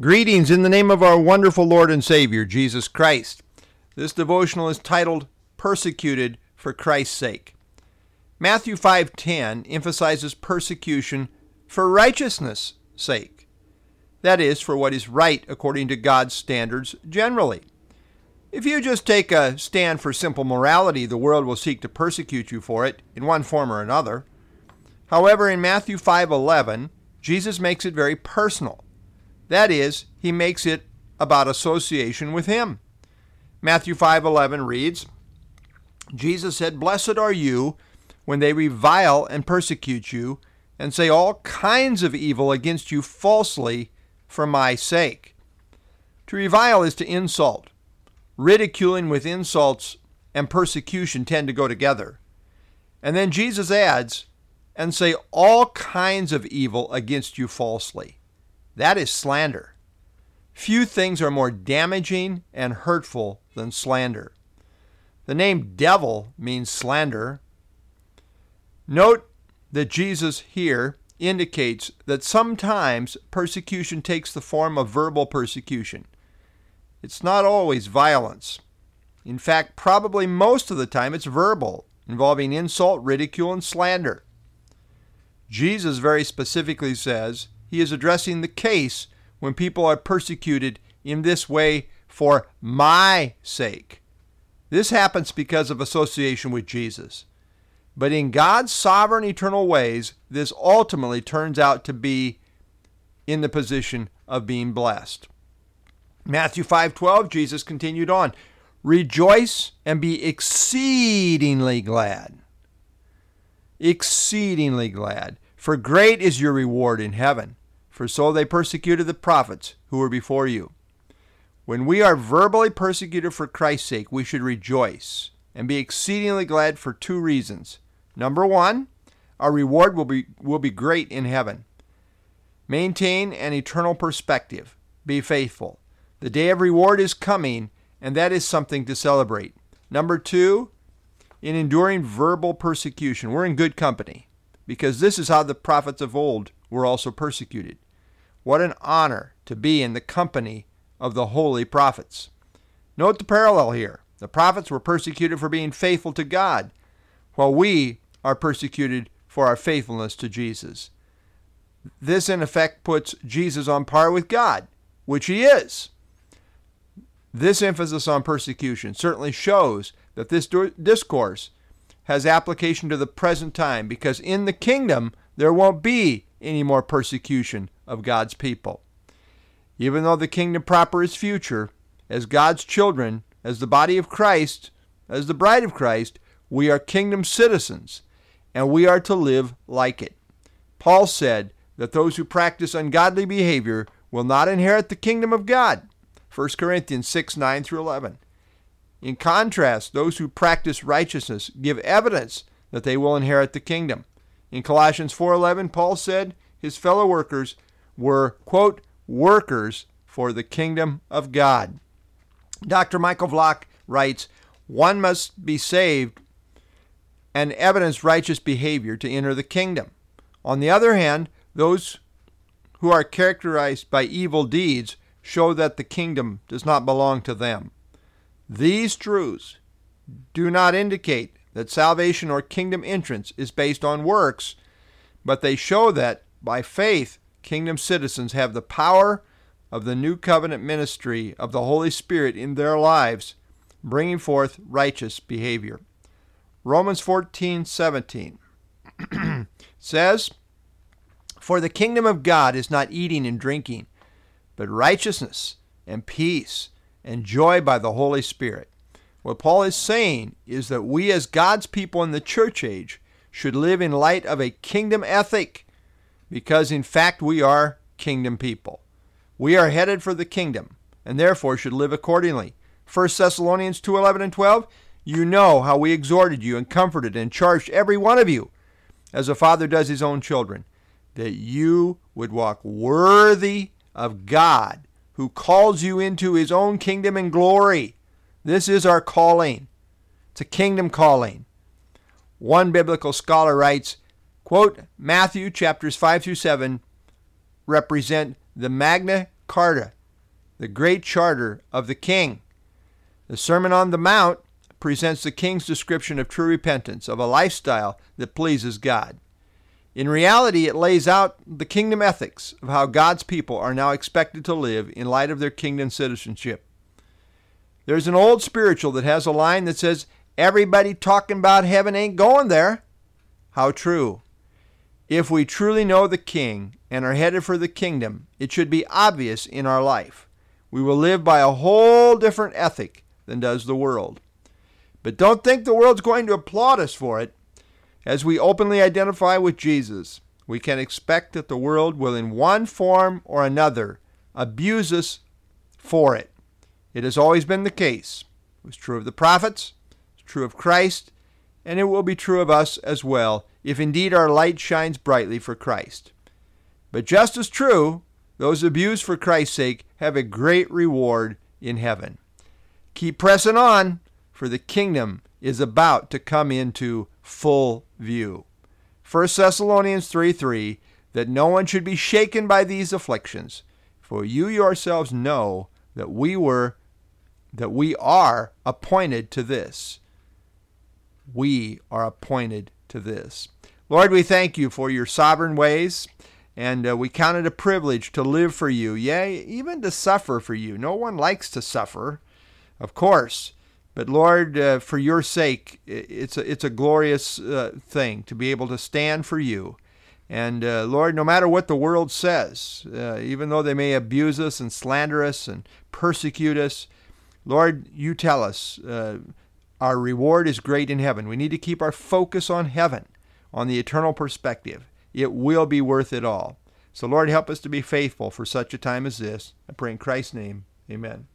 Greetings in the name of our wonderful Lord and Savior, Jesus Christ. This devotional is titled Persecuted for Christ's Sake. Matthew 5:10 emphasizes persecution for righteousness' sake. That is, for what is right according to God's standards generally. If you just take a stand for simple morality, the world will seek to persecute you for it in one form or another. However, in Matthew 5:11, Jesus makes it very personal. That is, he makes it about association with him. Matthew 5:11 reads, Jesus said, "Blessed are you when they revile and persecute you and say all kinds of evil against you falsely for my sake." To revile is to insult. Ridiculing with insults and persecution tend to go together. And then Jesus adds, and say all kinds of evil against you falsely. That is slander. Few things are more damaging and hurtful than slander. The name devil means slander. Note that Jesus here indicates that sometimes persecution takes the form of verbal persecution. It's not always violence. In fact, probably most of the time it's verbal, involving insult, ridicule, and slander. Jesus very specifically says he is addressing the case when people are persecuted in this way for my sake. This happens because of association with Jesus. But in God's sovereign eternal ways, this ultimately turns out to be in the position of being blessed. Matthew 5:12 Jesus continued on, "Rejoice and be exceedingly glad." Exceedingly glad, for great is your reward in heaven for so they persecuted the prophets who were before you. When we are verbally persecuted for Christ's sake, we should rejoice and be exceedingly glad for two reasons. Number one, our reward will be, will be great in heaven. Maintain an eternal perspective. Be faithful. The day of reward is coming, and that is something to celebrate. Number two, in enduring verbal persecution, we're in good company because this is how the prophets of old were also persecuted. What an honor to be in the company of the holy prophets. Note the parallel here. The prophets were persecuted for being faithful to God, while we are persecuted for our faithfulness to Jesus. This, in effect, puts Jesus on par with God, which he is. This emphasis on persecution certainly shows that this discourse has application to the present time because in the kingdom there won't be any more persecution of God's people. Even though the kingdom proper is future, as God's children, as the body of Christ, as the bride of Christ, we are kingdom citizens, and we are to live like it. Paul said that those who practice ungodly behavior will not inherit the kingdom of God. 1 Corinthians 6 9 through 11. In contrast, those who practice righteousness give evidence that they will inherit the kingdom. In Colossians 4:11, Paul said his fellow workers were quote workers for the kingdom of God. Dr. Michael Vlach writes, one must be saved and evidence righteous behavior to enter the kingdom. On the other hand, those who are characterized by evil deeds show that the kingdom does not belong to them. These truths do not indicate that salvation or kingdom entrance is based on works, but they show that, by faith, kingdom citizens have the power of the new covenant ministry of the Holy Spirit in their lives, bringing forth righteous behavior. Romans 14:17 says, "For the kingdom of God is not eating and drinking, but righteousness and peace and joy by the Holy Spirit. What Paul is saying is that we, as God's people in the church age, should live in light of a kingdom ethic because, in fact, we are kingdom people. We are headed for the kingdom and therefore should live accordingly. 1 Thessalonians 2 11 and 12 You know how we exhorted you and comforted and charged every one of you, as a father does his own children, that you would walk worthy of God who calls you into his own kingdom and glory. This is our calling. It's a kingdom calling. One biblical scholar writes, quote, Matthew chapters 5 through 7 represent the magna Carta, the great charter of the king. The Sermon on the Mount presents the king's description of true repentance, of a lifestyle that pleases God. In reality, it lays out the kingdom ethics of how God's people are now expected to live in light of their kingdom citizenship. There's an old spiritual that has a line that says, Everybody talking about heaven ain't going there. How true. If we truly know the King and are headed for the kingdom, it should be obvious in our life. We will live by a whole different ethic than does the world. But don't think the world's going to applaud us for it. As we openly identify with Jesus, we can expect that the world will, in one form or another, abuse us for it. It has always been the case. It was true of the prophets, it's true of Christ, and it will be true of us as well, if indeed our light shines brightly for Christ. But just as true, those abused for Christ's sake have a great reward in heaven. Keep pressing on, for the kingdom is about to come into full view. 1 Thessalonians 3 3 that no one should be shaken by these afflictions, for you yourselves know that we were that we are appointed to this. We are appointed to this. Lord, we thank you for your sovereign ways, and uh, we count it a privilege to live for you, yea, even to suffer for you. No one likes to suffer, of course. But Lord, uh, for your sake, it's a, it's a glorious uh, thing to be able to stand for you. And uh, Lord, no matter what the world says, uh, even though they may abuse us and slander us and persecute us, Lord, you tell us uh, our reward is great in heaven. We need to keep our focus on heaven, on the eternal perspective. It will be worth it all. So, Lord, help us to be faithful for such a time as this. I pray in Christ's name. Amen.